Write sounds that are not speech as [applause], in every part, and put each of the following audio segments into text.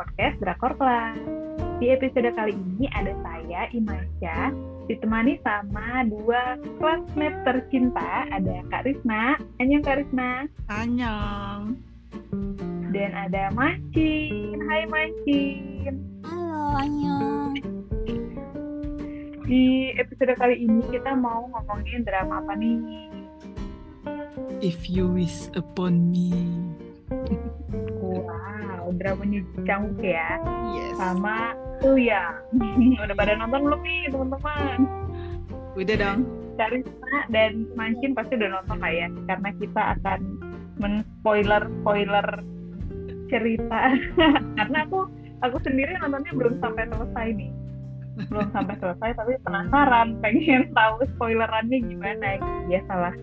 podcast Drakor Club. Di episode kali ini ada saya, Imasya, ditemani sama dua classmate tercinta. Ada Kak Risma. Annyeong Kak Risma. Annyeong. Dan ada Macin. Hai Macin. Halo, Annyeong. Di episode kali ini kita mau ngomongin drama apa nih? If you wish upon me. Wow, dramanya Jangwook ya. Yes. Sama Tuya. [laughs] Udah pada nonton belum nih teman-teman? Udah dong. Karisma dan Mancin pasti udah nonton lah ya. Karena kita akan men-spoiler-spoiler cerita. [laughs] Karena aku aku sendiri nontonnya belum sampai selesai nih. Belum sampai selesai tapi penasaran pengen tahu spoilerannya gimana. Ya salah.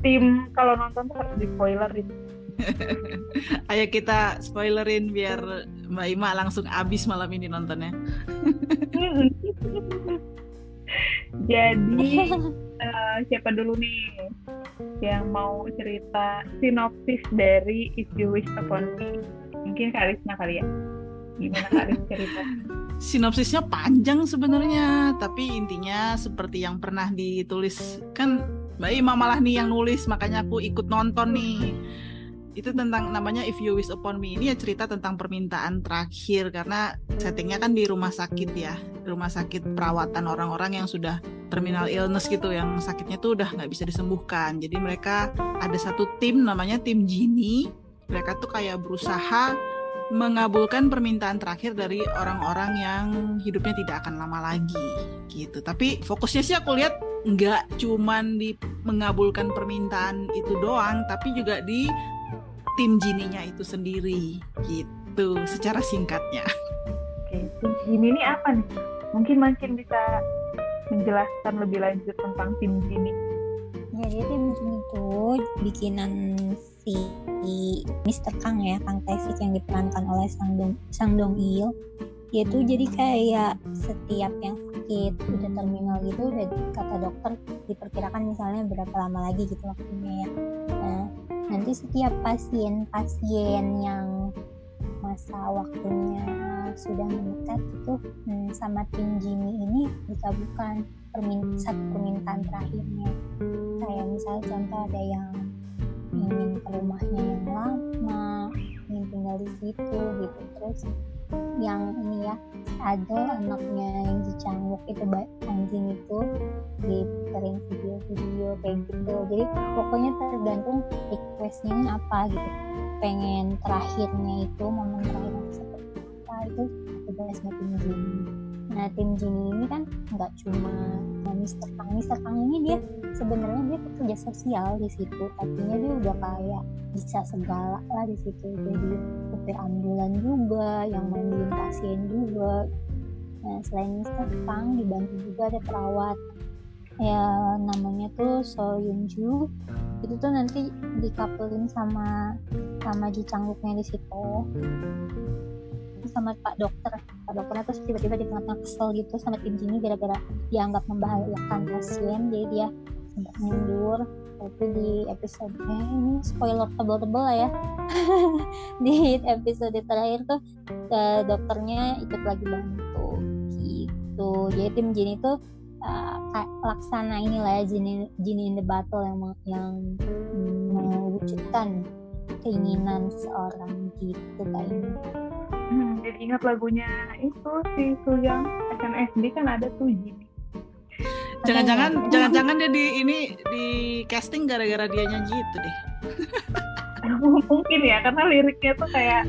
Tim kalau nonton tuh harus di spoilerin. [laughs] Ayo kita spoilerin biar Mbak Ima langsung abis malam ini nontonnya. [laughs] Jadi uh, siapa dulu nih yang mau cerita sinopsis dari If You Wish Upon Me? Mungkin Karisma kali ya. Gimana Karis cerita? [laughs] Sinopsisnya panjang sebenarnya, tapi intinya seperti yang pernah ditulis kan Mbak Ima malah nih yang nulis, makanya aku ikut nonton nih itu tentang namanya If You Wish Upon Me. Ini ya cerita tentang permintaan terakhir karena settingnya kan di rumah sakit ya. Rumah sakit perawatan orang-orang yang sudah terminal illness gitu yang sakitnya tuh udah nggak bisa disembuhkan. Jadi mereka ada satu tim namanya tim Genie. Mereka tuh kayak berusaha mengabulkan permintaan terakhir dari orang-orang yang hidupnya tidak akan lama lagi gitu. Tapi fokusnya sih aku lihat nggak cuman di mengabulkan permintaan itu doang tapi juga di tim Gininya itu sendiri gitu secara singkatnya. Oke, tim Gini ini apa nih? Mungkin makin bisa menjelaskan lebih lanjut tentang tim Gini. Jadi tim Gini itu bikinan si Mr. Kang ya, Kang Taefik yang diperankan oleh Sang Dong Sang Dong Il. Tuh jadi kayak setiap yang sakit udah terminal gitu udah kata dokter diperkirakan misalnya berapa lama lagi gitu waktunya ya. Nanti setiap pasien-pasien yang masa waktunya sudah mendekat itu hmm, sama tim Jimmy ini dikabulkan permin satu permintaan terakhirnya. Kayak misalnya contoh ada yang ingin ke rumahnya yang lama ingin tinggal di situ gitu. Terus yang ini ya ada anaknya yang dicanguk itu anjing itu diputerin video-video kayak gitu. Jadi pokoknya tergantung requestnya apa gitu. Pengen terakhirnya itu momen terakhirnya seperti apa itu tugasnya tim Jini nah tim Jini ini kan nggak cuma Mister Kang Mister Kang ini dia sebenarnya dia pekerja sosial di situ. Tapi dia udah kayak bisa segala lah di situ. Jadi supir ambulan juga yang mandiin pasien juga. Nah selain Mister Kang dibantu juga ada perawat. Ya namanya tuh So Yunju itu tuh nanti dikapelin sama sama Ji Changguknya di situ sama Pak Dokter. Pak Dokternya terus tiba-tiba di tengah-tengah kesel gitu sama tim Jini gara-gara dianggap membahayakan pasien. Jadi dia sempat mundur. Itu di episode eh, ini spoiler tebel-tebel ya. [laughs] Di episode terakhir tuh uh, dokternya ikut lagi bantu gitu. Jadi tim Jini tuh uh, laksana inilah ya Jini, Jini in the battle yang yang mewujudkan keinginan seseorang gitu kayaknya hmm, jadi ingat lagunya itu si Suyang SNSD kan ada tuh Jini jangan-jangan jangan-jangan dia di ini di casting gara-gara dia nyanyi itu deh. [laughs] Mungkin ya karena liriknya tuh kayak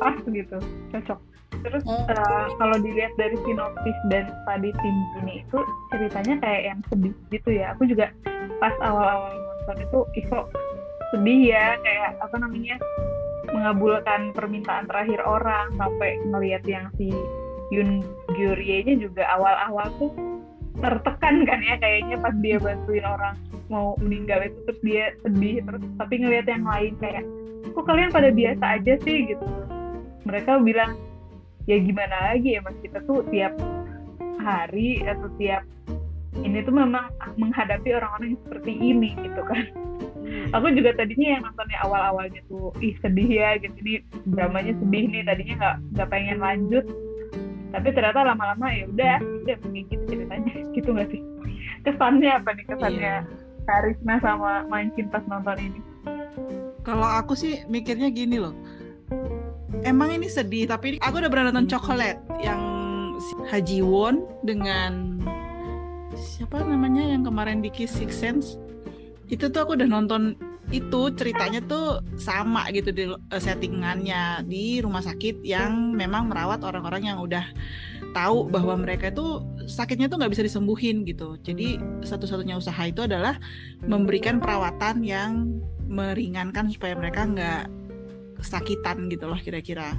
pas gitu cocok. Terus uh, kalau dilihat dari sinopsis dan tadi tim ini itu ceritanya kayak yang sedih gitu ya. Aku juga pas awal-awal nonton itu iso sedih ya kayak apa namanya mengabulkan permintaan terakhir orang sampai ngelihat yang si Yun Gyurye nya juga awal-awal tuh tertekan kan ya kayaknya pas dia bantuin orang mau meninggal itu terus dia sedih terus tapi ngelihat yang lain kayak kok kalian pada biasa aja sih? Gitu. Mereka bilang ya gimana lagi ya mas? Kita tuh tiap hari atau tiap ini tuh memang menghadapi orang-orang yang seperti ini gitu kan aku juga tadinya yang nontonnya awal-awalnya tuh ih sedih ya gitu. Ini dramanya sedih nih. Tadinya nggak nggak pengen lanjut. Tapi ternyata lama-lama ya udah udah gitu ceritanya. [laughs] Gitu nggak sih? Kesannya apa nih? Kesannya Iya. Karisma sama Mancin pas nonton ini? Kalau aku sih mikirnya gini loh. Emang ini sedih, tapi aku udah pernah nonton Chocolate yang Haji Won dengan siapa namanya yang kemarin di Kiss Six Sense. Itu tuh aku udah nonton itu ceritanya tuh sama gitu di eh, settingannya di rumah sakit yang memang merawat orang-orang yang udah tahu bahwa mereka itu sakitnya tuh nggak bisa disembuhin gitu. Jadi satu-satunya usaha itu adalah memberikan perawatan yang meringankan supaya mereka nggak kesakitan gitu loh kira-kira.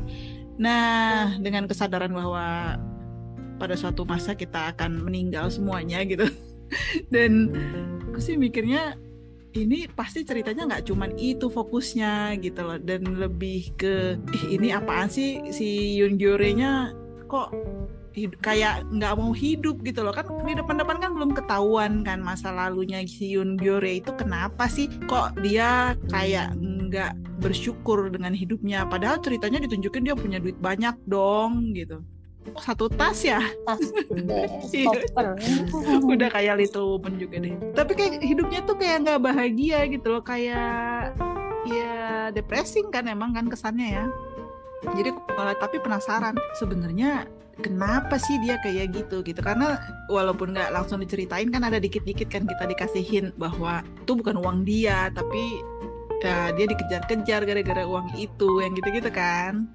Nah, dengan kesadaran bahwa pada suatu masa kita akan meninggal semuanya gitu. [laughs] Dan aku sih mikirnya ini pasti ceritanya nggak cuman itu fokusnya gitu loh. Dan lebih ke ih ini apaan sih si Yoon Gyorenya kok kayak nggak mau hidup gitu loh. Kan di depan-depan kan belum ketahuan kan masa lalunya si Yoon Gyore itu kenapa sih? Kok dia kayak nggak bersyukur dengan hidupnya? Padahal ceritanya ditunjukin dia punya duit banyak dong gitu satu tas ya? Tas. [laughs] Iya. udah kayak Little Woman juga deh. Tapi kayak hidupnya tuh kayak nggak bahagia gitu loh. Kayak ya depressing kan emang kan kesannya ya. Jadi eh, tapi penasaran sebenarnya kenapa sih dia kayak gitu gitu. Karena walaupun nggak langsung diceritain kan ada dikit-dikit kan kita dikasihin bahwa itu bukan uang dia tapi ya, dia dikejar-kejar gara-gara uang itu yang gitu-gitu kan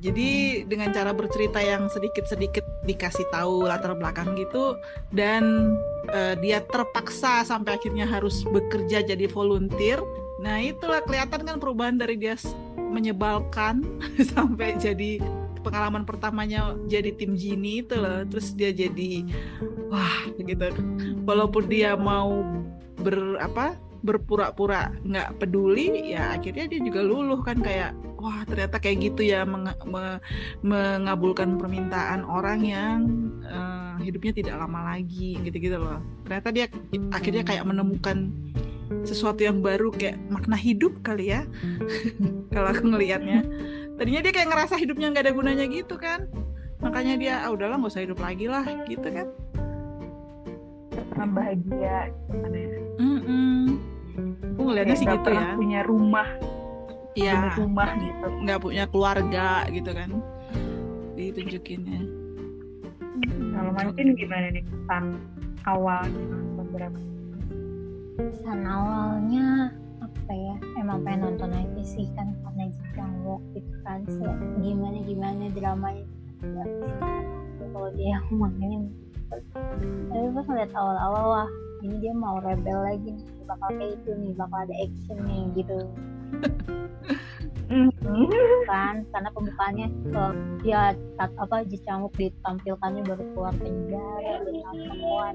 jadi dengan cara bercerita yang sedikit-sedikit dikasih tahu latar belakang gitu dan eh, dia terpaksa sampai akhirnya harus bekerja jadi volunteer. Nah, itulah kelihatan kan perubahan dari dia menyebalkan [laughs] sampai jadi pengalaman pertamanya jadi tim Genie itu loh. Terus dia jadi wah gitu. Walaupun dia mau ber apa berpura-pura nggak peduli ya akhirnya dia juga luluh kan kayak wah ternyata kayak gitu ya meng- me- mengabulkan permintaan orang yang eh, hidupnya tidak lama lagi gitu-gitu loh. Ternyata dia akhirnya kayak menemukan sesuatu yang baru kayak makna hidup kali ya [laughs] kalau aku ngelihatnya. Tadinya dia kayak ngerasa hidupnya nggak ada gunanya gitu kan makanya dia ah udahlah nggak usah hidup lagi lah gitu kan. Bahagia gimana ya? Mm-mm. Aku ngelihatnya Kayak sih gitu ya. punya rumah. Iya. punya rumah gitu. Nggak punya keluarga gitu kan. Ditunjukinnya. Kalau Mancin gimana nih? Kesan awal nonton drama? Kesan awalnya apa ya? Emang pengen nonton aja sih kan karena Jepang Walk gitu kan gimana gimana dramanya kalau dia yang mainin tapi pas ngeliat awal-awal wah ini dia mau rebel lagi nih bakal kayak itu nih bakal ada action nih gitu. [laughs] Kan karena pembukaannya eh, dia tat, apa Jicanguk ditampilkannya baru keluar penjara berlakuan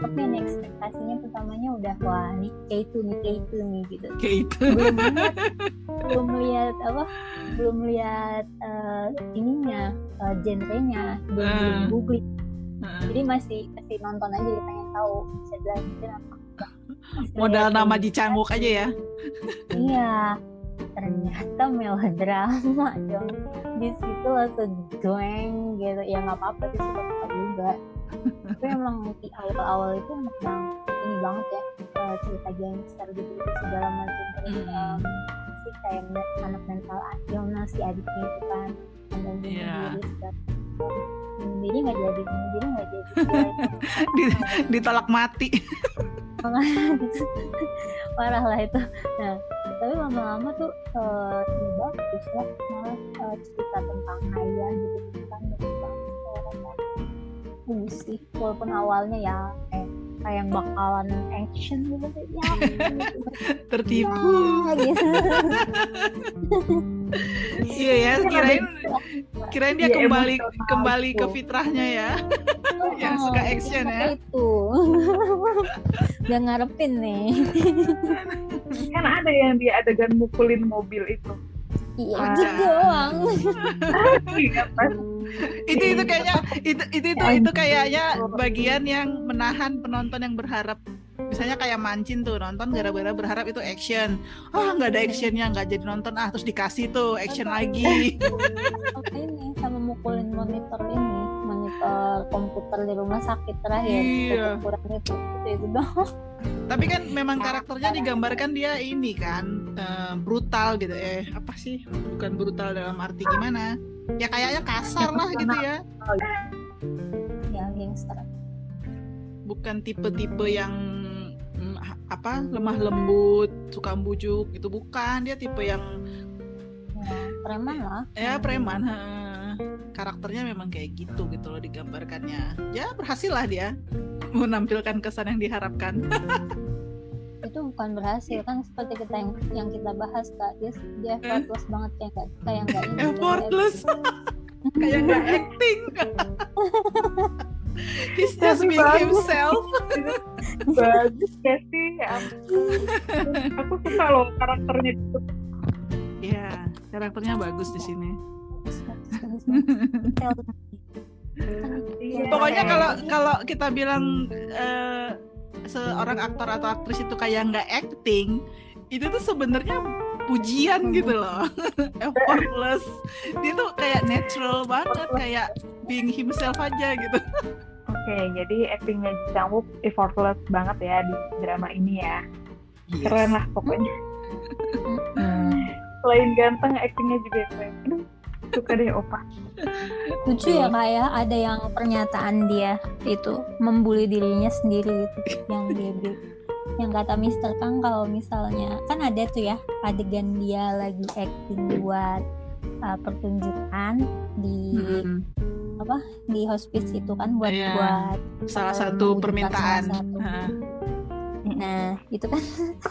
tapi ini ekspektasinya pertamanya udah wah nih kayak itu nih kayak itu nih gitu. Kayak itu. Belum lihat [laughs] belum lihat apa belum lihat eh, ininya eh, genrenya belum belum googling. Heeh. jadi masih masih nonton aja pengen tahu bisa dilanjutin apa modal ngeliat nama ini, dicanguk aja ya. Iya. Ternyata melodrama dong. Di situ langsung doeng gitu. Ya nggak apa-apa sih suka suka juga. Tapi emang di awal-awal itu emang ini banget ya eh, cerita gangster gitu gitu segala macam. Mm. em, si kayak anak mental Yona si adiknya itu kan dan Iya. bunuh diri nggak jadi diri nggak jadi. [laughs] Di- ditolak mati [laughs] [laughs] parah lah itu. Nah tapi lama-lama tuh eh ini bagus malah eh, cerita tentang ayah gitu kan bagus sih walaupun awalnya ya kayak kayak yang bakalan action gitu ya [laughs] tertipu. Ya, gitu. [laughs] iya ya kirain kirain dia Iya, kembali kembali ke fitrahnya ya. Yang Oh, suka action ya. Itu. Udah ngarepin nih. Kan ada yang dia adegan mukulin mobil itu. Iya Ah. gitu doang. Iya, itu itu kayaknya itu itu itu, Ya itu kayaknya bagian yang menahan penonton yang berharap misalnya kayak mancin tuh nonton gara-gara berharap itu action. Ah nggak ada actionnya nggak jadi nonton. Ah terus dikasih tuh action lagi. [laughs] Ini sama mukulin monitor ini monitor komputer di rumah sakit terakhir. Iya. kurang itu itu itu dong tapi kan memang karakternya digambarkan dia ini kan eh, brutal gitu eh apa sih? Bukan brutal dalam arti gimana? Ya kayaknya kasar lah gitu ya. Ya gangster. Bukan tipe-tipe yang apa? Lemah lembut suka bujuk itu bukan dia tipe yang ya, preman lah. Ya preman ha. karakternya memang kayak gitu gitu loh digambarkannya. Ya berhasil lah dia menampilkan kesan yang diharapkan. [laughs] Itu bukan berhasil kan seperti kita yang yang kita bahas kak. Dia dia effortless banget kayak nggak kayak [laughs] nggak ini. Effortless kayak nggak acting [laughs] he's just being [laughs] bagus. himself bagus ya sih ya aku suka loh karakternya itu ya karakternya bagus di sini. Iya. pokoknya kalau kalau kita bilang eh, seorang aktor atau aktris itu kayak nggak acting itu tuh sebenarnya pujian gitu loh [laughs] effortless dia tuh kayak natural banget kayak being himself aja gitu [laughs] Oke, jadi actingnya Ji Chang Wook effortless banget ya di drama ini ya. Keren lah pokoknya. Hmm. Selain ganteng, actingnya juga keren. Aduh, suka deh Opa. lucu ya kak ya ada yang pernyataan dia itu membuli dirinya sendiri gitu yang dia bi- yang kata Mister Kang kalau misalnya kan ada tuh ya adegan dia lagi acting buat uh, pertunjukan di Mm-mm. di hospice itu kan buat Iya. buat salah Eh, satu permintaan salah satu. Nah, itu kan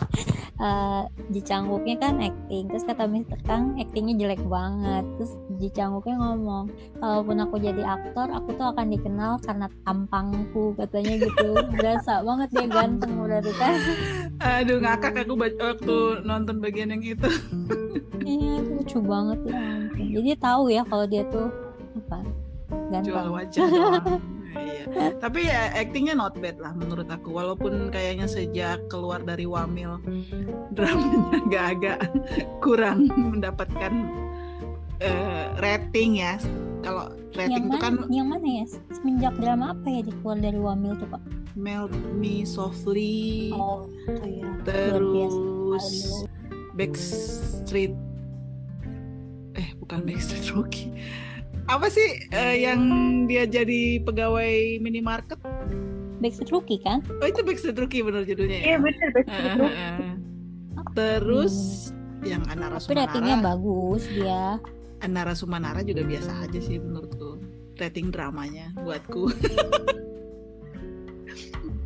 [laughs] eh Ji Chang Wooknya kan acting. Terus kata Mr. Kang, actingnya jelek banget. Terus Ji Chang Wooknya ngomong, kalaupun aku jadi aktor, aku tuh akan dikenal karena tampangku, katanya gitu. [laughs] Berasa banget dia ganteng berarti kan. aduh ngakak aku baca waktu nonton bagian yang itu Iya, itu lucu banget ya. Jadi tahu ya kalau dia tuh apa ganteng. jual wajah [laughs] doang Iya. Tapi ya actingnya not bad lah menurut aku. Walaupun kayaknya sejak keluar dari Wamil dramanya agak-agak kurang mendapatkan eh, rating ya. Kalau Yang rating itu mana, kan yang mana ya? Semenjak drama apa ya di keluar dari Wamil tuh Pak? Melt Me Softly, Oh, itu ya. terus. Backstreet eh bukan Backstreet Rookie. Apa sih eh, yang dia jadi pegawai minimarket? Backstreet Rookie kan? Oh itu Backstreet Rookie bener judulnya ya? Iya bener, Backstreet Heeh, Rookie. heeh. Terus yang Anara Tapi ratingnya Sumanara, bagus dia. Anara Sumanara juga biasa aja sih menurutku. Rating dramanya buatku.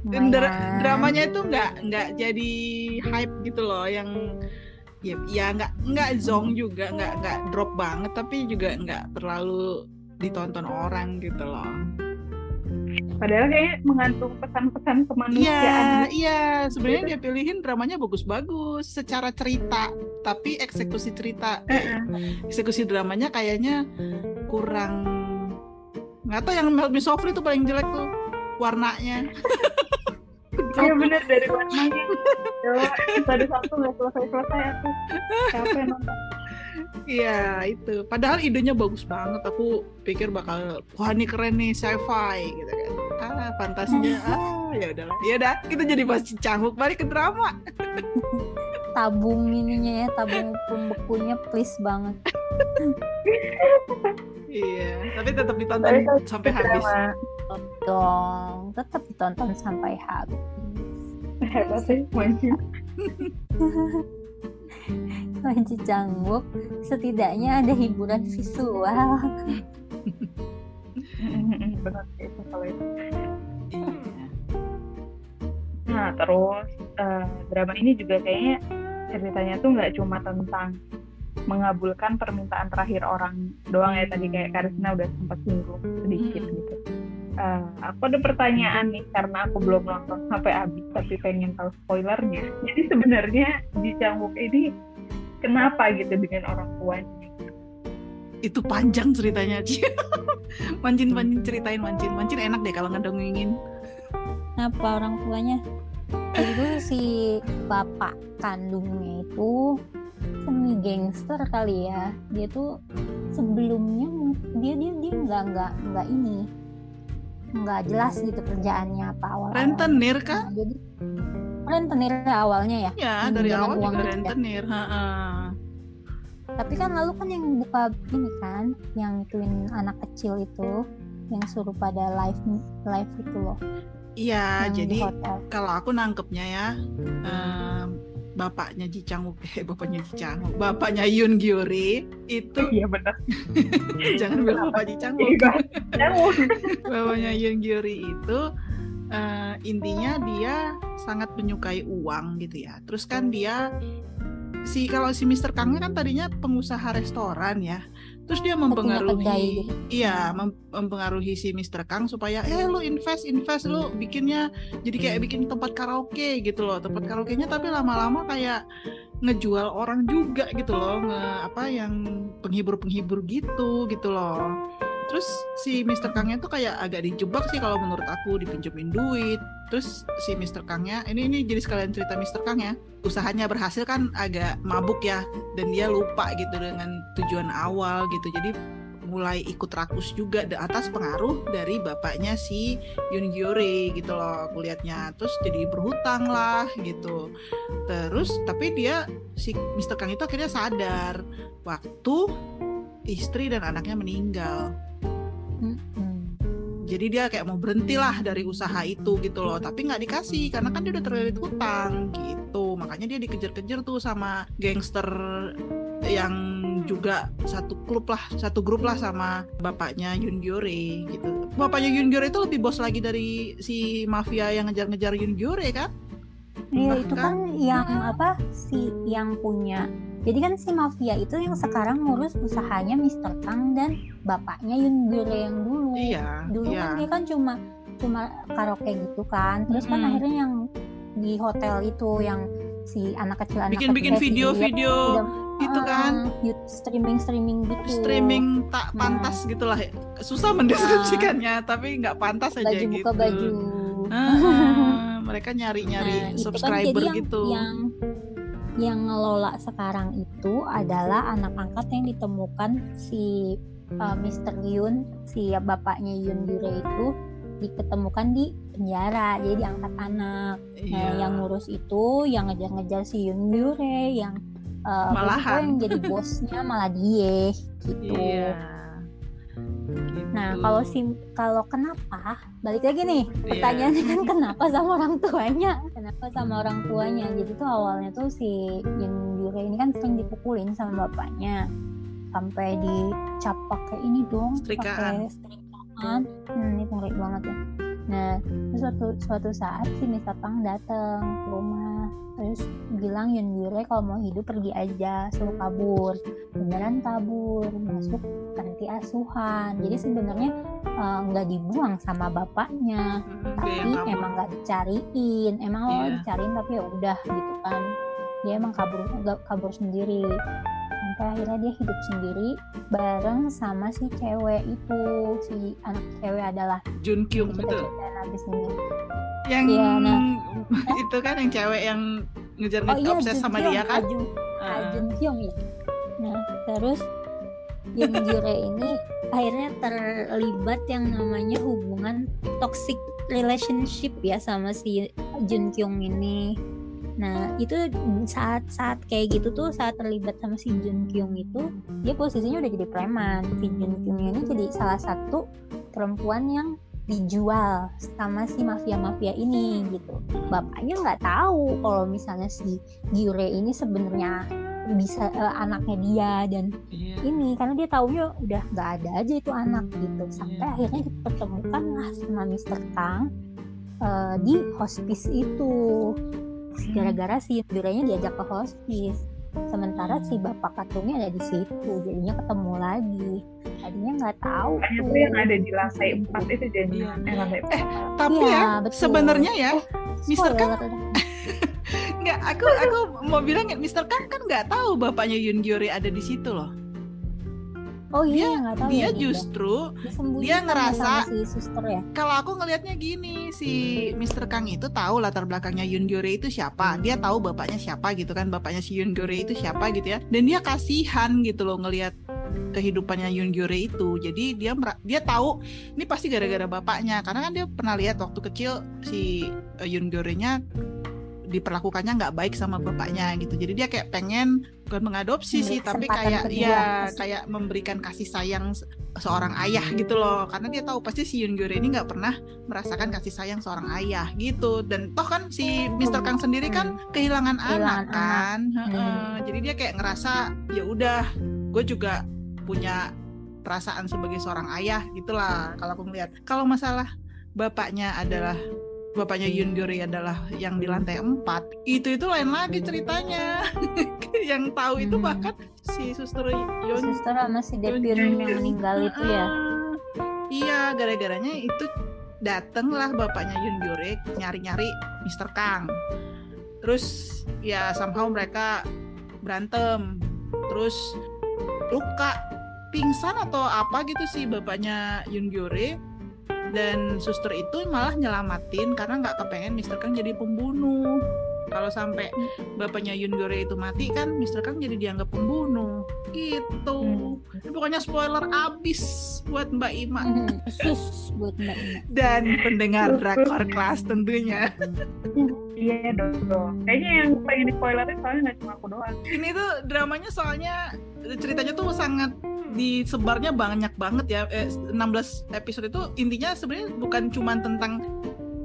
Dan [laughs] dra- dramanya itu nggak nggak jadi hype gitu loh yang ya ya nggak nggak zong juga nggak nggak drop banget tapi juga nggak terlalu ditonton orang gitu loh. Padahal kayaknya mengandung pesan-pesan Iya, kemanusiaan. iya. Sebenarnya dia pilihin dramanya bagus-bagus secara cerita, tapi eksekusi cerita, eh, eksekusi dramanya kayaknya kurang. Nggak tahu yang Melt Me Softly itu paling jelek tuh warnanya. [laughs] Iya bener dari warnanya. Episode satu nggak selesai-selesai aku. Capek nonton. Iya itu. Padahal idenya bagus banget. Aku pikir bakal wah ini keren nih sci-fi gitu kan. Ah fantasinya ah ya udahlah. Ya udah kita jadi bahas cangkuk balik ke drama. tabung ininya ya, tabung pembekunya please banget. [laughs] Iya. Tapi tetap ditonton Tapi sampai habis. Dong, tetap ditonton sampai habis. Hebat sih, mancing. [laughs] Panji Cangwook setidaknya ada hiburan visual. [laughs] Benar sih itu kalau itu. Iya. Nah terus eh, drama ini juga kayaknya ceritanya tuh nggak cuma tentang mengabulkan permintaan terakhir orang doang ya tadi kayak Karisna udah sempat singgung sedikit Hmm. gitu. Eh, aku ada pertanyaan nih karena aku belum nonton sampai habis tapi pengen tahu spoilernya. [laughs] Jadi sebenarnya Ji Chang Wook ini kenapa gitu dengan orang tuanya? itu panjang ceritanya mancin [laughs] mancin ceritain mancin mancin enak deh kalau ngedongengin Kenapa orang tuanya? gitu si bapak kandungnya itu semi gangster kali ya. Dia tuh sebelumnya dia dia dia nggak nggak nggak ini nggak jelas gitu kerjaannya apa awal rentenir kan nah, jadi rentenir awalnya ya? Ya dari awal juga rentenir ha -ha. tapi kan lalu kan yang buka ini kan yang ituin anak kecil itu yang suruh pada live live itu loh. Iya jadi kalau aku nangkepnya ya um, bapaknya Ji Chang eh bapaknya Ji Chang bapaknya Yun Gyuri itu [laughs] iya benar. [laughs] Jangan bilang bapak Ji Chang iya, [laughs] bapaknya Yun Gyuri itu uh, intinya dia sangat menyukai uang gitu ya. Terus kan dia si kalau si Mister Kangnya kan tadinya pengusaha restoran ya terus dia mempengaruhi gitu. iya mem mempengaruhi si Mister Kang supaya eh lu invest invest lu bikinnya jadi kayak bikin tempat karaoke gitu loh tempat karaoke nya tapi lama-lama kayak ngejual orang juga gitu loh nge apa yang penghibur-penghibur gitu gitu loh terus si Mister Kangnya tuh kayak agak dijebak sih kalau menurut aku dipinjemin duit. Terus si Mister Kangnya ini ini jadi sekalian cerita Mister Kang ya. Usahanya berhasil kan agak mabuk ya dan dia lupa gitu dengan tujuan awal gitu. Jadi mulai ikut rakus juga di atas pengaruh dari bapaknya si Yun Gyore gitu loh kulihatnya terus jadi berhutang lah gitu. Terus tapi dia si Mister Kang itu akhirnya sadar waktu istri dan anaknya meninggal jadi dia kayak mau berhenti lah dari usaha itu gitu loh. Tapi nggak dikasih karena kan dia udah terlilit hutang gitu. Makanya dia dikejar-kejar tuh sama gangster yang juga satu klub lah satu grup lah sama bapaknya Yun Gyore gitu. Bapaknya Yun Gyore itu lebih bos lagi dari si mafia yang ngejar-ngejar Yun Gyore kan? Iya itu kan yang apa si yang punya jadi kan si mafia itu yang sekarang ngurus usahanya Mr. Kang dan bapaknya Yun Gyure yang dulu. Iya. Dulu iya. kan dia kan cuma cuma karaoke gitu kan. Terus kan akhirnya yang di hotel itu yang si anak kecil anak bikin-bikin video-video itu uh, kan streaming streaming gitu streaming tak nah. pantas nah. gitulah susah mendeskripsikannya nah, tapi nggak pantas aja baju gitu buka baju uh, [laughs] mereka nyari-nyari nah, subscriber kan gitu yang yang ngelola sekarang itu adalah anak angkat yang ditemukan si uh, Mr. Yun, si bapaknya Yun Dure itu diketemukan di penjara jadi diangkat anak nah, iya. nah, yang ngurus itu yang ngejar-ngejar si Yun Dure yang uh, yang jadi bosnya malah dia gitu iya. Nah, kalau si kalau kenapa? Balik lagi nih. Iya. Pertanyaannya yeah. kan kenapa sama orang tuanya? Kenapa sama orang tuanya? Jadi tuh awalnya tuh si Yun Yure ini kan sering dipukulin sama bapaknya. Sampai dicap pakai ini dong, pakai strikaan. Hmm, ini ngeri banget ya. Nah, terus suatu suatu saat si Mr. Pang datang ke rumah terus bilang Yun Yure kalau mau hidup pergi aja suruh kabur. Beneran kabur masuk panti asuhan. Jadi sebenarnya eh, nggak uh, dibuang sama bapaknya hmm, tapi ya, emang nggak dicariin. Emang yeah. lo dicariin tapi ya udah gitu kan. Dia emang kabur gak kabur sendiri. Sampai akhirnya dia hidup sendiri bareng sama si cewek itu. Si anak cewek adalah Jun Kyung habis ini yang ya, nah, [laughs] itu kan yang cewek yang ngejar oh, iya, obses sama dia kan? Ajun, uh. Ajun Kyung ya. Nah terus yang Jure ini akhirnya terlibat yang namanya hubungan toxic relationship ya sama si Jun Kyung ini. Nah itu saat saat kayak gitu tuh saat terlibat sama si Jun Kyung itu dia posisinya udah jadi preman. Si Jun Kyung ini jadi salah satu perempuan yang dijual sama si mafia-mafia ini gitu. Bapaknya nggak tahu kalau misalnya si Gyure ini sebenarnya bisa uh, anaknya dia dan yeah. ini karena dia taunya udah nggak ada aja itu anak gitu sampai yeah. akhirnya dipertemukan lah sama Mister Kang uh, di hospice itu gara-gara si Gyurenya diajak ke hospice sementara si bapak katungnya ada di situ jadinya ketemu lagi. Tadinya nggak tahu. Itu yang ada di lantai empat itu jadi iya. eh, lantai eh tapi ya, ya sebenarnya ya eh, Mister Kang [laughs] nggak aku aku mau bilang ya Mister Kang kan nggak tahu bapaknya Yun Gyori ada di situ loh Oh iya, Dia- tahu dia ya, justru dia ya ngerasa- si suster ya. kalau aku ngelihatnya gini si Mr. Kang itu tahu latar belakangnya Yun Gyore itu siapa. Dia tahu bapaknya siapa gitu kan bapaknya si Yun Gyore itu siapa gitu ya. Dan dia kasihan gitu loh ngelihat kehidupannya Yun Gyore itu. Jadi dia dia tahu ini pasti gara-gara bapaknya. Karena kan dia pernah lihat waktu kecil si eh, Yun Gyore-nya diperlakukannya nggak baik sama bapaknya gitu jadi dia kayak pengen bukan mengadopsi sih tapi kayak kedua. ya kayak memberikan kasih sayang se- seorang ayah gitu loh karena dia tahu pasti si Yun Gyore ini nggak pernah merasakan kasih sayang seorang ayah gitu dan toh kan si Mr. Kang sendiri kan kehilangan, Kehilangan anak kan Heeh. Hmm. jadi dia kayak ngerasa ya udah gue juga punya perasaan sebagai seorang ayah gitulah kalau aku melihat kalau masalah bapaknya adalah bapaknya Yun Gyore adalah yang di lantai 4 itu itu lain lagi ceritanya [laughs] yang tahu itu Hmm. bahkan si suster Yun Suster sama si Gyore. yang meninggal itu ya. Iya gara-garanya itu datanglah bapaknya Yun Gyore nyari-nyari Mr. Kang terus ya somehow mereka berantem terus luka pingsan atau apa gitu sih bapaknya Yun Gyore dan suster itu malah nyelamatin karena nggak kepengen Mr. Kang jadi pembunuh kalau sampai bapaknya Yun Gyore itu mati kan Mr. Kang jadi dianggap pembunuh gitu Ini pokoknya spoiler abis buat Mbak Ima Khusus buat Mbak Ina. dan pendengar drakor kelas tentunya Iya dong. Kayaknya yang pengen di spoilerin soalnya nggak cuma aku doang. ini tuh dramanya soalnya ceritanya tuh sangat disebarnya banyak banget ya eh, 16 episode itu intinya sebenarnya bukan cuma tentang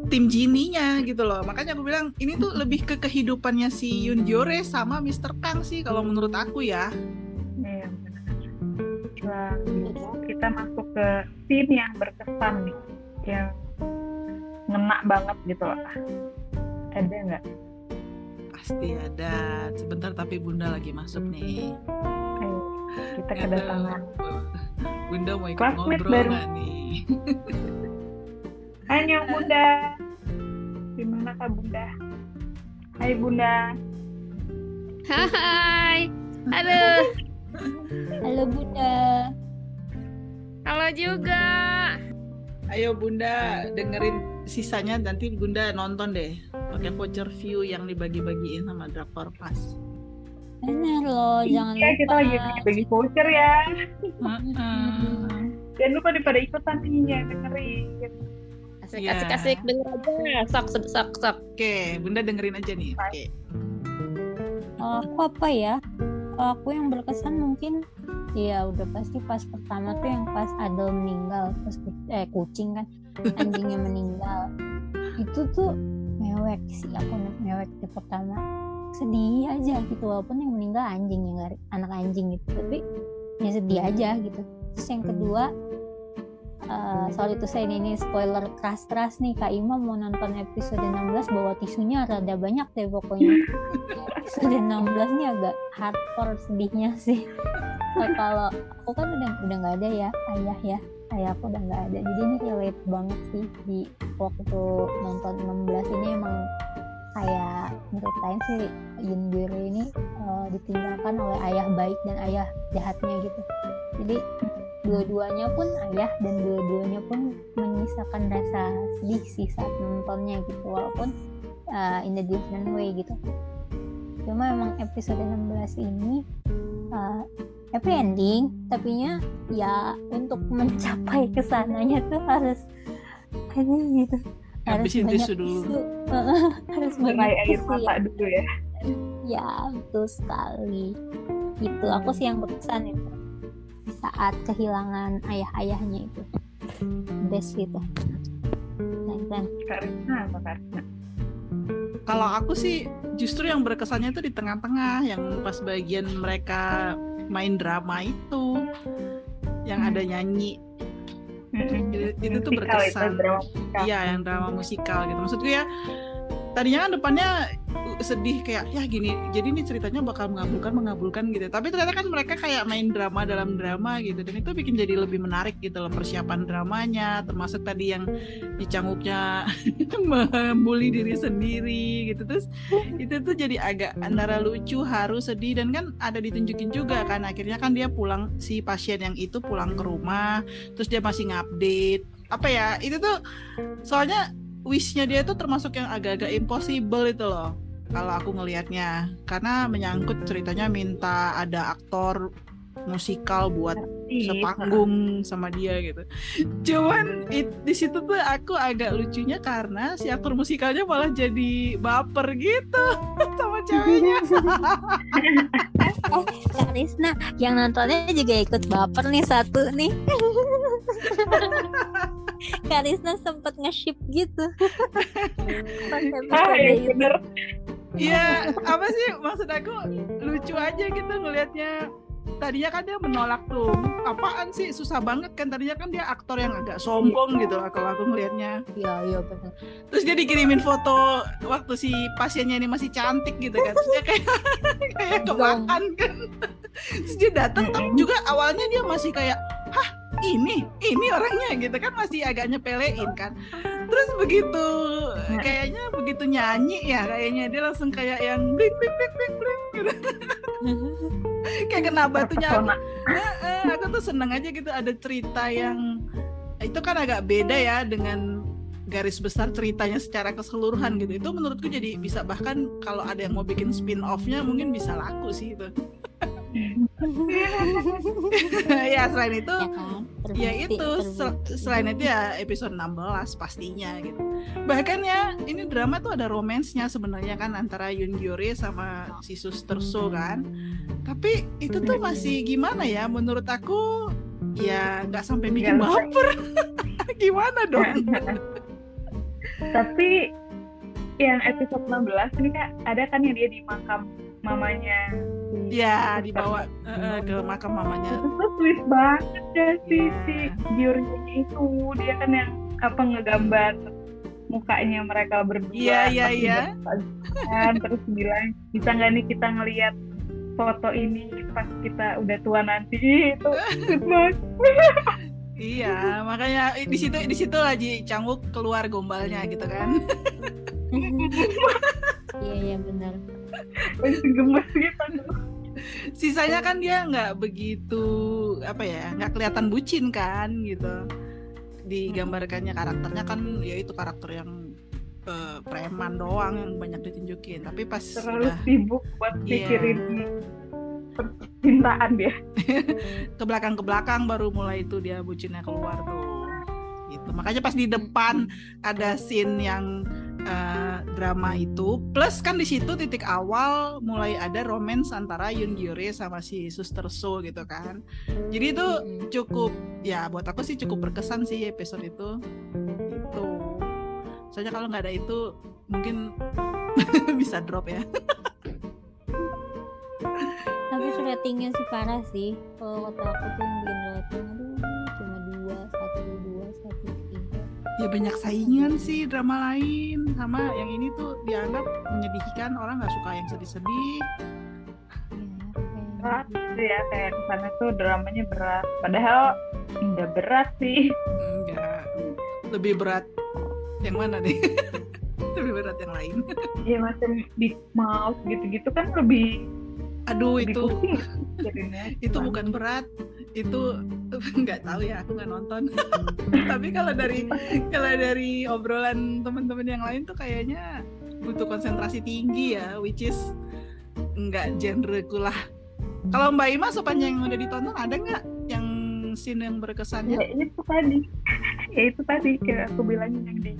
tim Genie-nya gitu loh makanya aku bilang ini tuh lebih ke kehidupannya si Yun Gyore sama Mr. Kang sih kalau menurut aku ya Iya benar. Lalu kita masuk ke scene yang berkesan nih, yang ngena banget gitu loh. Ada nggak? pasti ada sebentar tapi Bunda lagi masuk nih Ayo kita kedatangan. Bunda mau ikut Classmate ngobrol baru. nih Hanya Bunda. Kak Bunda? Hai Bunda. Hai. Aduh, Halo Bunda. halo juga. Ayo Bunda dengerin sisanya nanti Bunda nonton deh pakai voucher view yang dibagi-bagiin sama Drakor Pass. Bener loh, jangan Iya lupa. kita lagi bagi voucher ya. Heeh. Jangan lupa nih pada ikutan nih ya dengerin. Asik, Iya. asik, asik. Denger aja. Sok, sok, sok, sok. Oke, Bunda dengerin aja nih. Oke. Kalau aku apa ya? Kalau aku yang berkesan mungkin ya udah pasti pas pertama tuh yang pas Adel meninggal, pas ku- eh kucing kan anjingnya meninggal. Itu tuh mewek sih aku mewek di pertama. Sedih aja gitu walaupun yang meninggal anjing yang nggak- anak anjing gitu. Tapi ya sedih aja gitu. Terus yang kedua eh soal itu saya ini spoiler keras-keras nih Kak Ima mau nonton episode 16 bawa tisunya rada banyak deh pokoknya. Episode 16 nih agak hardcore sedihnya sih. Kalau aku kan udah udah nggak ada ya ayah ya. Ayah aku udah nggak ada. Jadi ini relate banget sih di waktu nonton 16 ini emang kayak nyeritain sih Gyore ini eh, ditinggalkan oleh ayah baik dan ayah jahatnya gitu. Jadi dua-duanya pun ayah dan dua-duanya pun menyisakan rasa sedih sih saat nontonnya gitu walaupun uh, in a different way gitu cuma emang episode 16 ini uh, happy ending tapinya ya untuk mencapai ke sananya tuh harus ini gitu harus Habisin banyak dulu. tisu. harus banyak air mata ya. dulu ya. ya betul sekali gitu aku sih yang berkesan itu di saat kehilangan ayah-ayahnya itu. Best gitu. Keren Karena apa karena? Kalau aku sih justru yang berkesannya itu di tengah-tengah yang pas bagian mereka main drama itu yang ada nyanyi. Itu, itu tuh berkesan. Iya, yang drama musikal gitu. Maksudku ya tadinya kan depannya uh, sedih kayak ya gini jadi ini ceritanya bakal mengabulkan mengabulkan gitu. Tapi ternyata kan mereka kayak main drama dalam drama gitu dan itu bikin jadi lebih menarik gitu loh persiapan dramanya termasuk tadi yang dicangupnya [laughs] membuli diri sendiri gitu. Terus itu tuh jadi agak antara lucu harus sedih dan kan ada ditunjukin juga kan akhirnya kan dia pulang si pasien yang itu pulang ke rumah terus dia masih ngupdate. Apa ya itu tuh soalnya wishnya dia itu termasuk yang agak-agak impossible itu loh. Kalau aku ngelihatnya. Karena menyangkut ceritanya minta ada aktor musikal buat sepanggung sama dia gitu. Cuman it, di situ tuh aku agak lucunya karena si aktor musikalnya malah jadi baper gitu [laughs] sama ceweknya. eh Karisna yang nontonnya juga ikut baper nih satu nih [laughs] Karisna sempet nge-ship gitu ah ya bener Iya, apa sih maksud aku lucu aja gitu ngelihatnya. Tadinya kan dia menolak tuh. Apaan sih susah banget kan tadinya kan dia aktor yang agak sombong gitu lah kalau aku ngelihatnya. Iya iya benar. Terus dia dikirimin foto waktu si pasiennya ini masih cantik gitu kan. Terus dia kayak [laughs] kayak kemakan kan. Terus dia datang tapi juga awalnya dia masih kayak, "Hah, ini, ini orangnya." gitu kan masih agak nyepelein kan. Terus begitu kayaknya begitu nyanyi ya kayaknya dia langsung kayak yang bling bling bling bling bling gitu. [laughs] kayak kena batunya aku, Terpesona. Heeh, aku tuh seneng aja gitu ada cerita yang itu kan agak beda ya dengan garis besar ceritanya secara keseluruhan gitu itu menurutku jadi bisa bahkan kalau ada yang mau bikin spin offnya mungkin bisa laku sih itu [laughs] [laughs] ya selain itu ya kan? Ya itu sel- terbukti. selain itu ya episode 16 pastinya gitu. Bahkan ya ini drama tuh ada romansnya sebenarnya kan antara Yoon Gyore sama si Suster So kan. Tapi itu tuh masih gimana ya menurut aku ya nggak sampai bikin Nggak baper. [laughs] gimana dong? [laughs] Tapi yang episode 16 ini kan ada kan yang dia di makam mamanya ya dibawa eh, ke makam mamanya. Itu tuh twist banget ya si Iya. si Giorgio itu? Dia kan yang apa ngegambar mukanya mereka berdua Iya, iya, iya. terus bilang bisa nggak nih kita ngelihat foto ini pas kita udah tua nanti? Itu sweet [laughs] banget. Iya makanya eh, di situ di situ lagi Canguk keluar gombalnya gitu kan. [laughs] Iya iya benar. Masih gemes gitu sisanya kan dia nggak begitu apa ya nggak kelihatan bucin kan gitu. Digambarkannya karakternya kan ya itu karakter yang eh, preman doang yang banyak ditunjukin. Tapi pas terlalu udah sibuk buat mikirin percintaan dia. [laughs] Ke belakang ke belakang baru mulai itu dia bucinnya keluar tuh gitu. Makanya pas di depan ada scene yang eh, drama itu. Plus kan di situ titik awal mulai ada romance antara Yoon Gyore sama si Suster So gitu kan. Jadi itu cukup ya buat aku sih cukup berkesan sih episode itu. Itu soalnya kalau nggak ada itu mungkin [laughs] bisa drop ya. Tapi ratingnya sih parah sih. Kalau kata aku tuh yang bikin rating ya banyak saingan sih drama lain. Sama yang ini tuh dianggap menyedihkan orang nggak suka yang sedih-sedih. Ya berat gitu ya kayak di sana tuh dramanya berat. Padahal nggak berat sih. Enggak lebih berat yang mana deh [laughs] lebih berat yang lain. Ya macam Big Mouth gitu-gitu kan lebih aduh lebih itu pusing [laughs] itu bukan berat itu [laughs] nggak tahu ya aku nggak nonton. [laughs] Tapi kalau dari kalau dari obrolan teman-teman yang lain tuh kayaknya butuh konsentrasi tinggi ya which is nggak genre kulah kalau Mbak Ima sepanjang yang udah ditonton ada nggak yang scene yang berkesannya? Ya itu tadi. [laughs] Ya itu tadi kayak aku bilangin yang di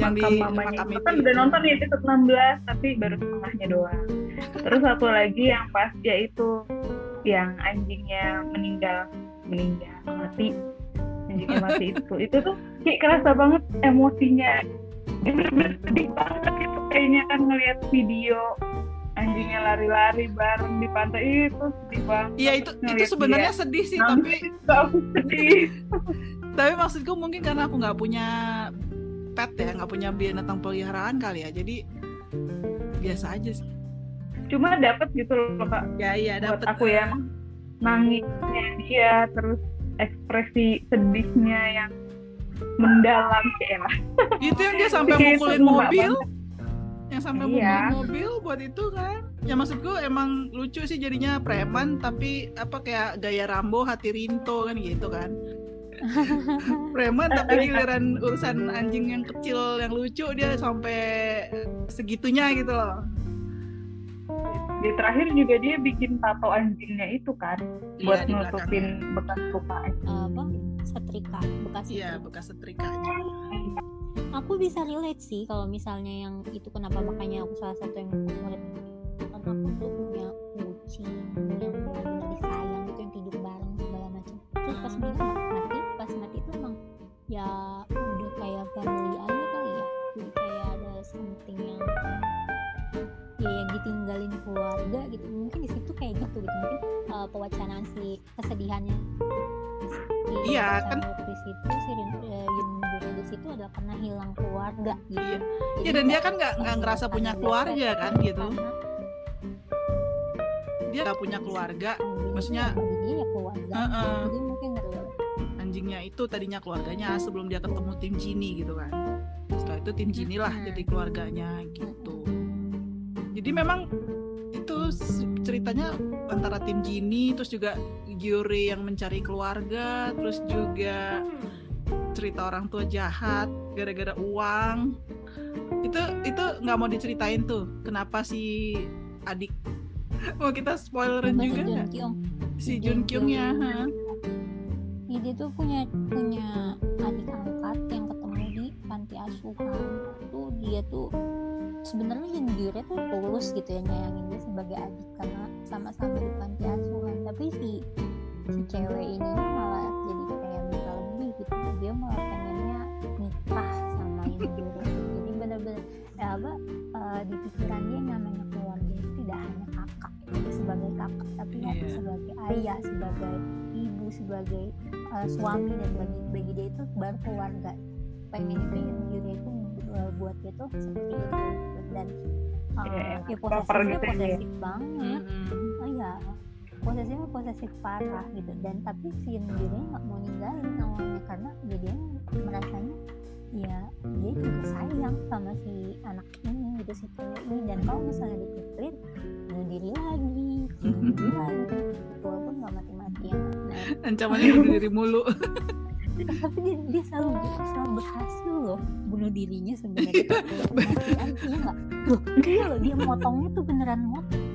yang di makam mamanya makam itu itu kan udah nonton ya episode 16 tapi baru setengahnya doang. Terus satu lagi yang pas yaitu yang anjingnya meninggal. Meninggal. Mati. Anjingnya mati itu. Itu tuh kayak kerasa banget emosinya. Bener-bener sedih banget itu kayaknya kan ngelihat video anjingnya lari-lari bareng di pantai. Itu sedih banget. Iya itu itu sebenarnya dia. sedih sih tapi aku sedih. [laughs] Tapi maksudku mungkin karena aku nggak punya pet ya nggak punya binatang peliharaan kali ya. Jadi biasa aja sih cuma dapet gitu loh kak. Ya iya buat aku ya. Nangisnya dia terus ekspresi sedihnya yang mendalam sih lah. Itu yang dia [laughs] sampai mukulin mobil. yang sampai Iya. mukulin mobil buat itu kan. Ya maksudku emang lucu sih jadinya preman tapi apa kayak gaya Rambo hati Rinto kan gitu kan. [laughs] Preman tapi giliran urusan anjing yang kecil yang lucu dia sampai segitunya gitu loh di terakhir juga dia bikin tato anjingnya itu kan buat Iya, di nutupin bekas luka apa? Setrika bekas iya setrika. bekas setrikanya aku bisa relate sih kalau misalnya yang itu kenapa makanya aku salah satu yang favorit karena aku tuh punya kucing yang benar-benar disayang gitu yang tidur bareng segala macam. Terus pas Hmm. meninggal mati pas mati itu emang ya udah kayak family yang ditinggalin keluarga gitu. Mungkin di situ kayak gitu gitu. Mungkin uh, pewacanaan si kesedihannya. Si Iya, kan- di situ si eh, Yun Bin di situ adalah karena hilang keluarga gitu. Iya. Jadi Iya, dan dia kan nggak- nggak ngerasa punya keluarga kan, gitu. karena dia nggak punya keluarga maksudnya- dia ya keluarga. Heeh. jadi mungkin gitu anjingnya itu tadinya keluarganya sebelum dia ketemu tim Genie gitu kan. Setelah itu tim Genie lah jadi keluarganya gitu jadi memang itu ceritanya antara tim Genie terus juga Gyuri yang mencari keluarga terus juga cerita orang tua jahat gara-gara uang itu itu nggak mau diceritain tuh kenapa si adik [laughs] mau kita spoileran Namanya juga Jun nggak? Kyung. si Jun Kyungnya ha? Iya, dia tuh punya punya adik asuhan. Tuh dia tuh sebenarnya Jendire tuh tulus gitu ya nyayangin dia sebagai adik karena sama-sama di panti asuhan. Tapi si si cewek ini malah jadi kayak minta lebih gitu. Dia malah pengennya nikah sama Jendire jadi bener-bener ya apa eh, di pikiran dia yang namanya keluarga itu tidak hanya kakak sebagai kakak tapi ya Iya. sebagai ayah sebagai ibu sebagai uh, suami dan bagi bagi dia itu baru keluarga pengen pengen diri itu uh, buat dia tuh seperti itu gitu. dan uh, Iya, ya proper posesifnya gitu ya. posesif banget. Mm-mm. oh ya posesifnya posesif parah gitu. Dan tapi si dirinya nggak mau ninggalin awalnya karena ya dia merasanya ya dia juga sayang sama si anak ini gitu si cewek ini. Dan kalau misalnya dipikirin bunuh diri lagi bunuh diri lagi. Walaupun nggak mati-matian. Nah [laughs] ancamannya bunuh diri mulu [laughs] tapi dia, dia selalu selalu berhasil loh bunuh dirinya sebenarnya. Iya. Nggak? Loh iya loh dia motongnya tuh beneran motong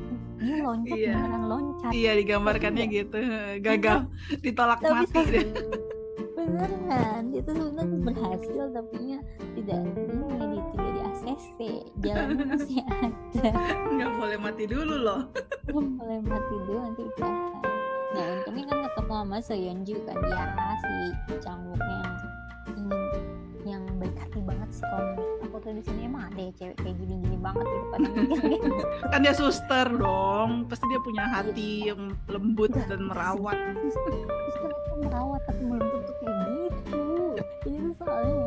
dia loncat Iya. beneran loncat. Iya digambarkannya gitu. [laughs] Gagal ditolak Tapi mati. [laughs] beneran dia tuh sebenarnya berhasil tapi nya tidak ini di tidak di ACC jalannya [laughs] masih ada. Nggak boleh mati dulu loh. Belum boleh mati dulu nanti udahan nah untungnya kan ketemu sama Soyeonju kan ya si Changwook yang ingin yang baik hati banget sih kalau aku tuh di sini. Emang ada ya cewek kayak gini-gini banget gitu pada gitu. kan dia suster dong pasti dia punya hati yang lembut dan merawat. terus kan aku merawat tapi belum tentu kayak gitu. Ini tuh soalnya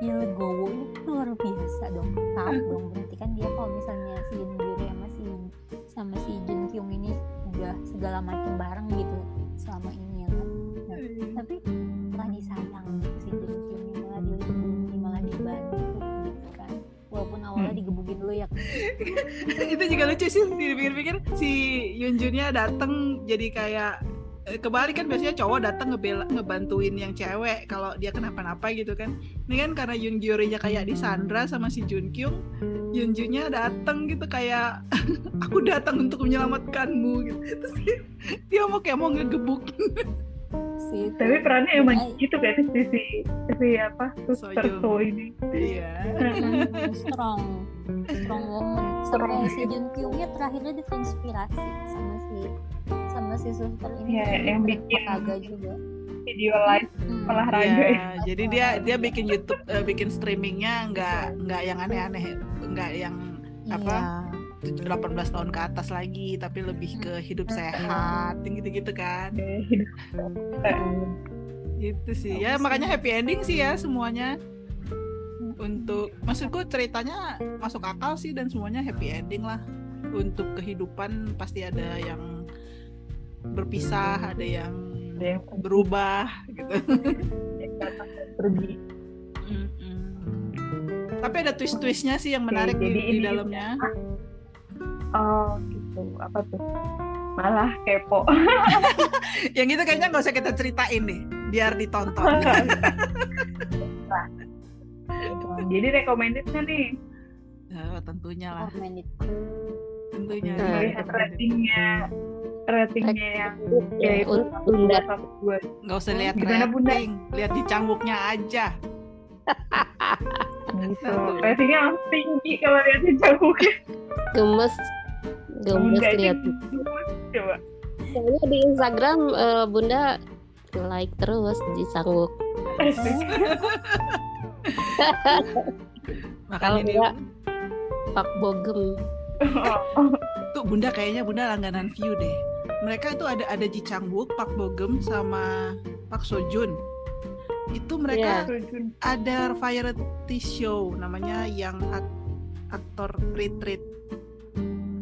ya legowo itu luar biasa dong. Tahu dong berarti kan dia kalau misalnya si Yunjuri sama si sama si Jun Kyung ini udah segala macam bareng gitu selama ini ya kan. Nah, tapi malah disayang si Jun malah dilindungi malah dibantu gitu kan. Walaupun awalnya digebukin dulu ya. [laughs] Itu juga lucu sih dipikir-pikir si Yunjunnya dateng jadi kayak kebalik kan biasanya cowok datang ngebela ngebantuin yang cewek kalau dia kenapa-napa gitu kan. Ini kan karena Yun Gyori-nya kayak disandra sama si Jun Kyung Yunjunnya datang gitu kayak [laughs] aku datang untuk menyelamatkanmu. Gitu. Terus dia, mau kayak mau ngegebuk si tapi perannya emang Ay. gitu kan si si si apa suster so ini. Iya. Hmm, strong. Strong woman. Strong. si Jun Kyungnya terakhirnya diterinspirasi sama si sama si suster ini Iya, yang bikin- Kaga juga. video live Hmm. olahraga Iya, ya. jadi dia dia bikin YouTube eh, bikin streamingnya nggak nggak yang aneh-aneh nggak yang apa? Iya. 18 tahun ke atas lagi tapi lebih ke hidup sehat gitu-gitu kan. Eh, gitu sih. Ya makanya happy ending sih ya semuanya. Untuk maksudku ceritanya masuk akal sih dan semuanya happy ending lah. Untuk kehidupan pasti ada yang berpisah ada yang Ada yang berubah gitu [laughs] pergi. Tapi ada twist twistnya sih yang menarik Oke, di, jadi di ini- dalamnya Oh gitu. Apa tuh? Malah kepo. [laughs] yang itu kayaknya nggak usah kita ceritain deh biar ditonton [laughs] Nah, Jadi recommended nggak nih? Ya, tentunya lah Recommended. tentunya Nah, Melihat ratingnya, ratingnya yang ya itu Bunda. nggak usah lihat Gimana, Bunda? rating lihat di cangkuknya aja [laughs] Gitu. Ratingnya langsung tinggi kalau lihat di jauhnya. Gemes. Gemes lihat. Coba. Soalnya di Instagram eh, Bunda like terus di sangguk. [laughs] makanya dia Pak Bogem. Oh, tuh bunda kayaknya bunda langganan view deh mereka itu ada ada Ji Chang Wook, Park Bo Gum sama Park Seo Joon itu mereka Sujun. ada variety show namanya yang ak- aktor retreat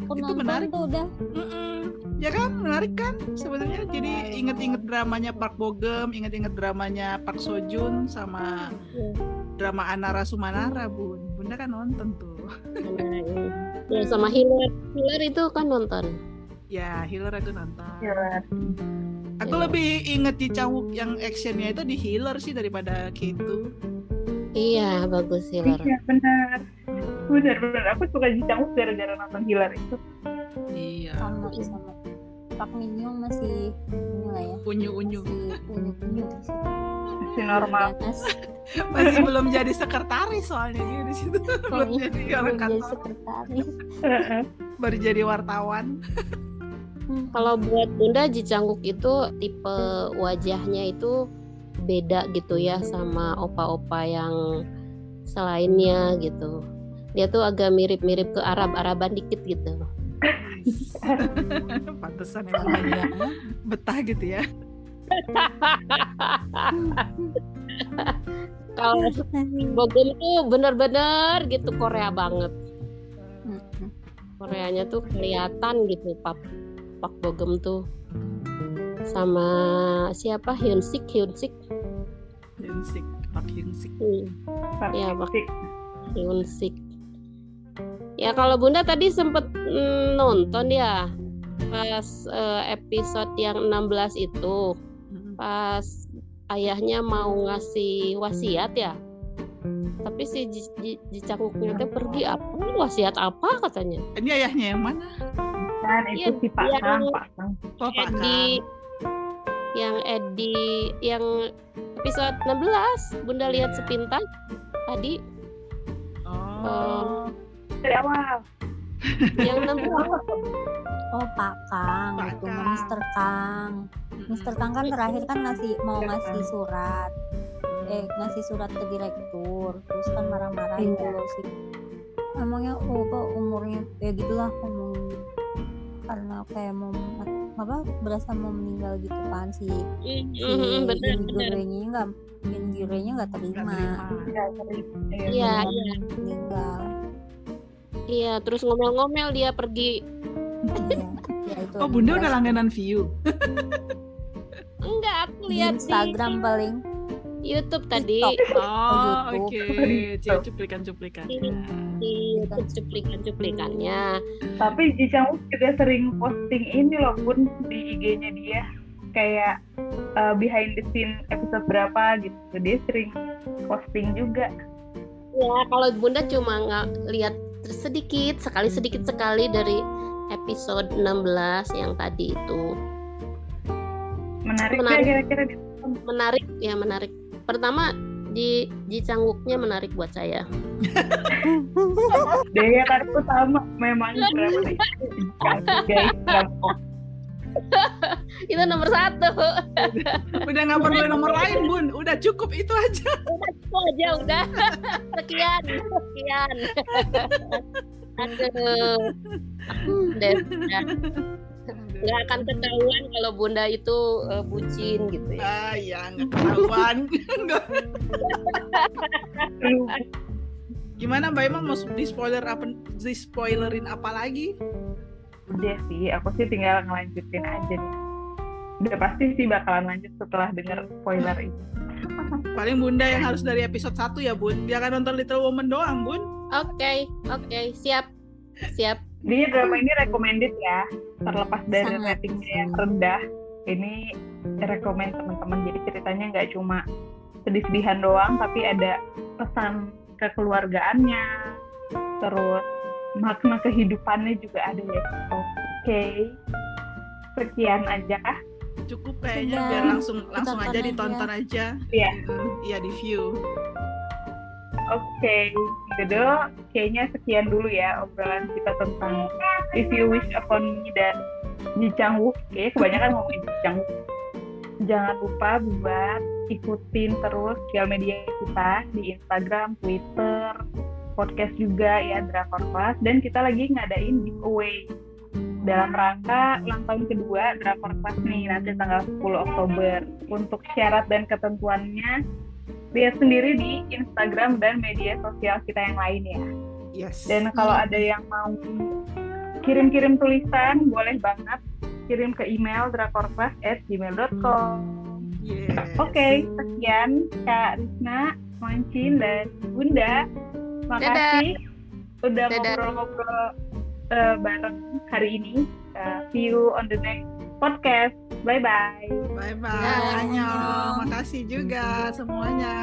Itu menarik. tuh udah. Mm-mm. ya kan menarik kan sebenarnya jadi inget-inget dramanya Park Bo Gum inget-inget dramanya Park Seo Joon sama Iya. drama Anara Sumanara bun bunda kan nonton tuh Ya [laughs] sama Hilar. Hilar itu kan nonton. Ya Healer aku nonton Ya, Aku Iya. lebih inget di Cawuk yang actionnya itu di healer sih daripada K2. Iya, bagus Hilar. Iya benar. Benar benar. Aku suka Jicanguk gara-gara nonton Hilar itu. Iya. Sama sama. Pak Min Young masih ini lah ya. Unyu-unyu. Masih unyu-unyu di situ. Masih normal. [laughs] Masih belum jadi sekretaris soalnya dia di situ. [laughs] belum jadi orang jadi kantor, sekretaris. Heeh. baru jadi wartawan. [laughs] Hmm. Kalau buat Bunda Ji Changguk itu tipe wajahnya itu beda gitu ya sama opa-opa yang selainnya gitu. Dia tuh agak mirip-mirip ke Arab-Araban dikit gitu. [laughs] Pantesan emang dia betah gitu ya. [laughs] Kalau Bogem tuh bener-bener gitu Korea banget. Mm-mm. Koreanya tuh kelihatan gitu Pak Pak Bogem tuh sama siapa Hyun Sik Hyun Sik Hyunsik, Park Hyunsik. Hmm, Pak Iya, Pak. Sik. Hyun Sik ya kalau Bunda tadi sempet mm, nonton ya pas eh, episode yang 16 itu Mm. pas ayahnya mau ngasih wasiat ya tapi si Ji, Ji, Ji Canguknya teh pergi apa wasiat apa katanya Ini ayahnya yang mana? Kan itu Iya, si Pak yang- Kang, Pak Kang. Oh, Pak Edi yang Edi yang episode 16 Bunda lihat Iya. sepintas tadi Oh, Dari awal. [laughs] yang 16 Oh Pak Kang, Pak itu Kang. Mister Kang. Mister Kang kan terakhir kan ngasih mau ngasih surat, eh ngasih surat ke direktur, terus kan marah-marahin Iya. dulu sih. Emangnya oh kok umurnya ya gitulah ngomong karena kayak mau apa berasa mau meninggal gitu kan si si Mm, bener bener. Ingurenya nggak nggak Nggak terima. Iya, iya. iya. iya meninggal. Iya terus ngomel-ngomel dia pergi. Iya ya itu Oh, Bunda udah langganan view. enggak aku di lihat Instagram paling. di YouTube tadi TikTok. Oh, YouTube. oke. Cuplikan-cuplikannya. di YouTube cuplikan-cuplikannya Tapi Jicanguk juga sering posting ini loh Bun di IG-nya dia kayak uh, behind the scene episode berapa gitu. Dia sering posting juga. ya kalau bunda cuma nggak lihat sedikit sekali sedikit sekali dari episode 16 yang tadi itu Menarik, Menarik. ya kira-kira di- menarik ya menarik pertama di di cangguknya menarik buat saya Daya tarik utama memang itu. guys gampang. [laughs] itu nomor satu [laughs] Udah nggak perlu nomor lain, Bun. Udah cukup itu aja. [laughs] itu aja udah sekian sekian aduh udah udah. Nggak akan ketahuan kalau bunda itu eh, bucin gitu ya Ah, ya nggak ketahuan. [laughs] Gimana Mbak Emang mau di spoiler apa di spoilerin apa lagi? Udah sih, aku sih tinggal ngelanjutin aja nih. Udah pasti sih bakalan lanjut setelah denger spoiler itu. [laughs] Paling Bunda yang harus dari episode 1 ya Bun. Jangan nonton Little Woman doang Bun. Oke, okay, oke, okay. siap. Siap. Jadi drama ini recommended ya, terlepas dari Sangat. ratingnya yang rendah. Ini rekomend teman-teman. Jadi ceritanya nggak cuma sedih-sedihan doang, tapi ada pesan kekeluargaannya, terus makna kehidupannya juga ada ya. Oke, okay. sekian aja kah? Cukup kayaknya biar langsung langsung aja ditonton aja. Iya. Iya di view. Oke, okay. Dodo, kayaknya sekian dulu ya obrolan kita tentang If You Wish Upon Me dan Ji Wook. Kayaknya kebanyakan ngomongin Ji Wook. Jangan lupa buat ikutin terus sosial media kita di Instagram, Twitter, podcast juga ya Drakor Class dan kita lagi ngadain giveaway dalam rangka ulang tahun kedua Drakor Class nih nanti tanggal 10 Oktober. Untuk syarat dan ketentuannya lihat sendiri di Instagram dan media sosial kita yang lain ya. Yes. Dan kalau ada yang mau kirim-kirim tulisan, boleh banget kirim ke email drakorclass@gmail.com. Yes. Oke, okay, sekian Kak Risna, Mancin dan Bunda. Makasih Dadah. udah ngobrol-ngobrol uh, bareng hari ini. Uh, see you on the next podcast. Bye bye. Bye bye. Annyeong. Makasih juga semuanya.